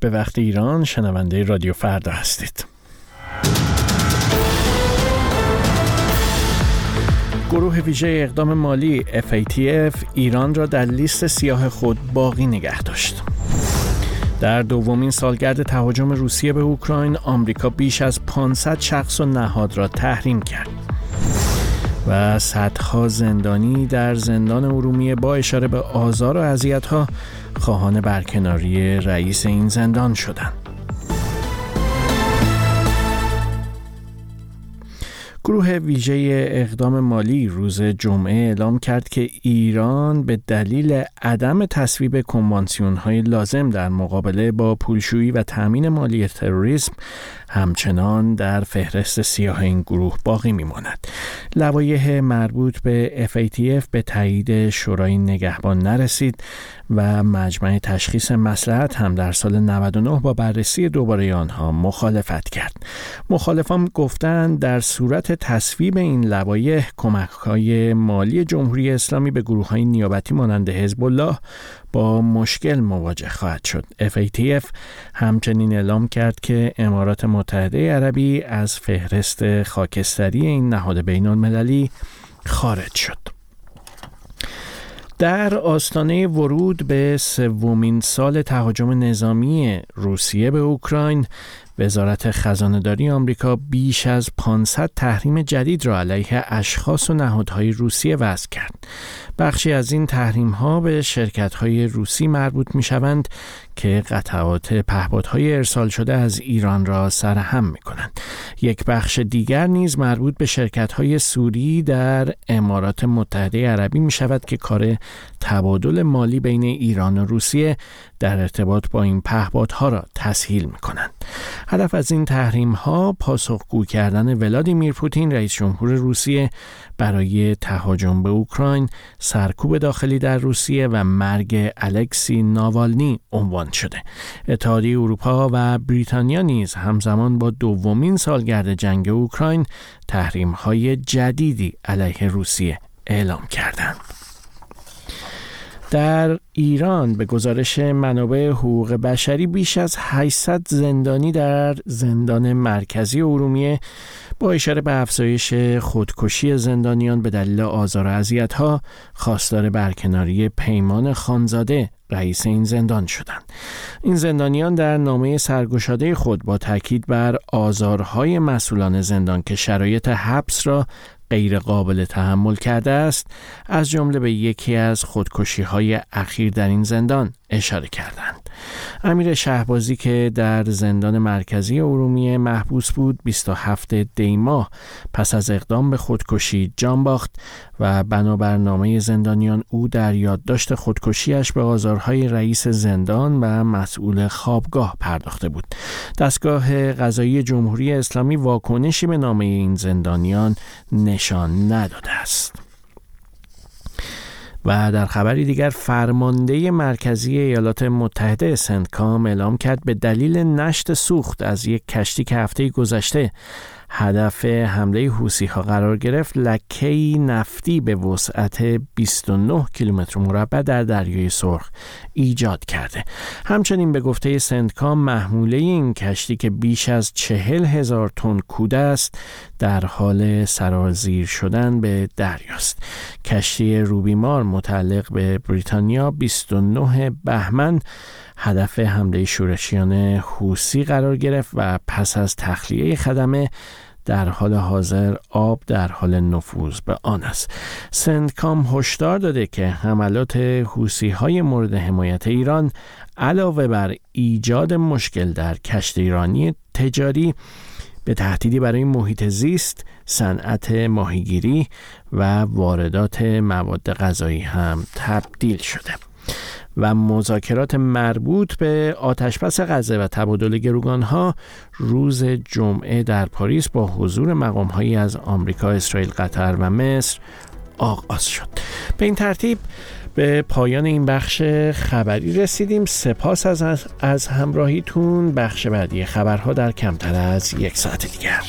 به وقت ایران شنونده رادیو فردا هستید گروه ویژه اقدام مالی FATF ایران را در لیست سیاه خود باقی نگه داشت. در دومین سالگرد تهاجم روسیه به اوکراین آمریکا بیش از 500 شخص و نهاد را تحریم کرد. و صدها زندانی در زندان ارومیه با اشاره به آزار و اذیت‌ها خواهان برکناری رئیس این زندان شدند. گروه ویژه اقدام مالی روز جمعه اعلام کرد که ایران به دلیل عدم تصویب کنوانسیون های لازم در مقابله با پولشویی و تأمین مالی تروریسم همچنان در فهرست سیاه این گروه باقی میماند. لوایح مربوط به FATF به تایید شورای نگهبان نرسید و مجمع تشخیص مسلحت هم در سال 99 با بررسی دوباره آنها مخالفت کرد. مخالفان گفتند در صورت تصویب این لوایح کمک های مالی جمهوری اسلامی به گروه های نیابتی مانند حزب الله با مشکل مواجه خواهد شد. FATF همچنین اعلام کرد که امارات متحده عربی از فهرست خاکستری این نهاد بین المللی خارج شد. در آستانه ورود به سومین سال تهاجم نظامی روسیه به اوکراین وزارت خزانهداری آمریکا بیش از 500 تحریم جدید را علیه اشخاص و نهادهای روسیه وضع کرد. بخشی از این تحریم ها به شرکت های روسی مربوط می شوند که قطعات پهپادهای ارسال شده از ایران را سرهم می کنند. یک بخش دیگر نیز مربوط به شرکت های سوری در امارات متحده عربی می شود که کار تبادل مالی بین ایران و روسیه در ارتباط با این پهپادها را تسهیل می کنند. هدف از این تحریم ها پاسخگو کردن ولادیمیر پوتین رئیس جمهور روسیه برای تهاجم به اوکراین، سرکوب داخلی در روسیه و مرگ الکسی ناوالنی عنوان شده. اتحادیه اروپا و بریتانیا نیز همزمان با دومین سالگرد جنگ اوکراین تحریم های جدیدی علیه روسیه اعلام کردند. در ایران به گزارش منابع حقوق بشری بیش از 800 زندانی در زندان مرکزی ارومیه با اشاره به افزایش خودکشی زندانیان به دلیل آزار و اذیت‌ها خواستار برکناری پیمان خانزاده رئیس این زندان شدند. این زندانیان در نامه سرگشاده خود با تاکید بر آزارهای مسئولان زندان که شرایط حبس را غیر قابل تحمل کرده است از جمله به یکی از خودکشی های اخیر در این زندان اشاره کردند. امیر شهبازی که در زندان مرکزی ارومیه محبوس بود 27 دیما پس از اقدام به خودکشی جان باخت و بنابر نامه زندانیان او در یادداشت خودکشیش به آزارهای رئیس زندان و مسئول خوابگاه پرداخته بود. دستگاه قضایی جمهوری اسلامی واکنشی به نامه این زندانیان نشان نداده است. و در خبری دیگر فرمانده مرکزی ایالات متحده سنتکام اعلام کرد به دلیل نشت سوخت از یک کشتی که هفته گذشته هدف حمله حوسی ها قرار گرفت لکه نفتی به وسعت 29 کیلومتر مربع در دریای سرخ ایجاد کرده. همچنین به گفته سندکام محموله این کشتی که بیش از چهل هزار تن کوده است در حال سرازیر شدن به دریاست. کشتی روبیمار متعلق به بریتانیا 29 بهمن هدف حمله شورشیان حوسی قرار گرفت و پس از تخلیه خدمه در حال حاضر آب در حال نفوذ به آن است سندکام هشدار داده که حملات حوسی های مورد حمایت ایران علاوه بر ایجاد مشکل در کشت ایرانی تجاری به تهدیدی برای محیط زیست، صنعت ماهیگیری و واردات مواد غذایی هم تبدیل شده. و مذاکرات مربوط به آتشبس غزه و تبادل گروگان ها روز جمعه در پاریس با حضور مقام هایی از آمریکا، اسرائیل، قطر و مصر آغاز شد. به این ترتیب به پایان این بخش خبری رسیدیم. سپاس از, از همراهیتون. بخش بعدی خبرها در کمتر از یک ساعت دیگر.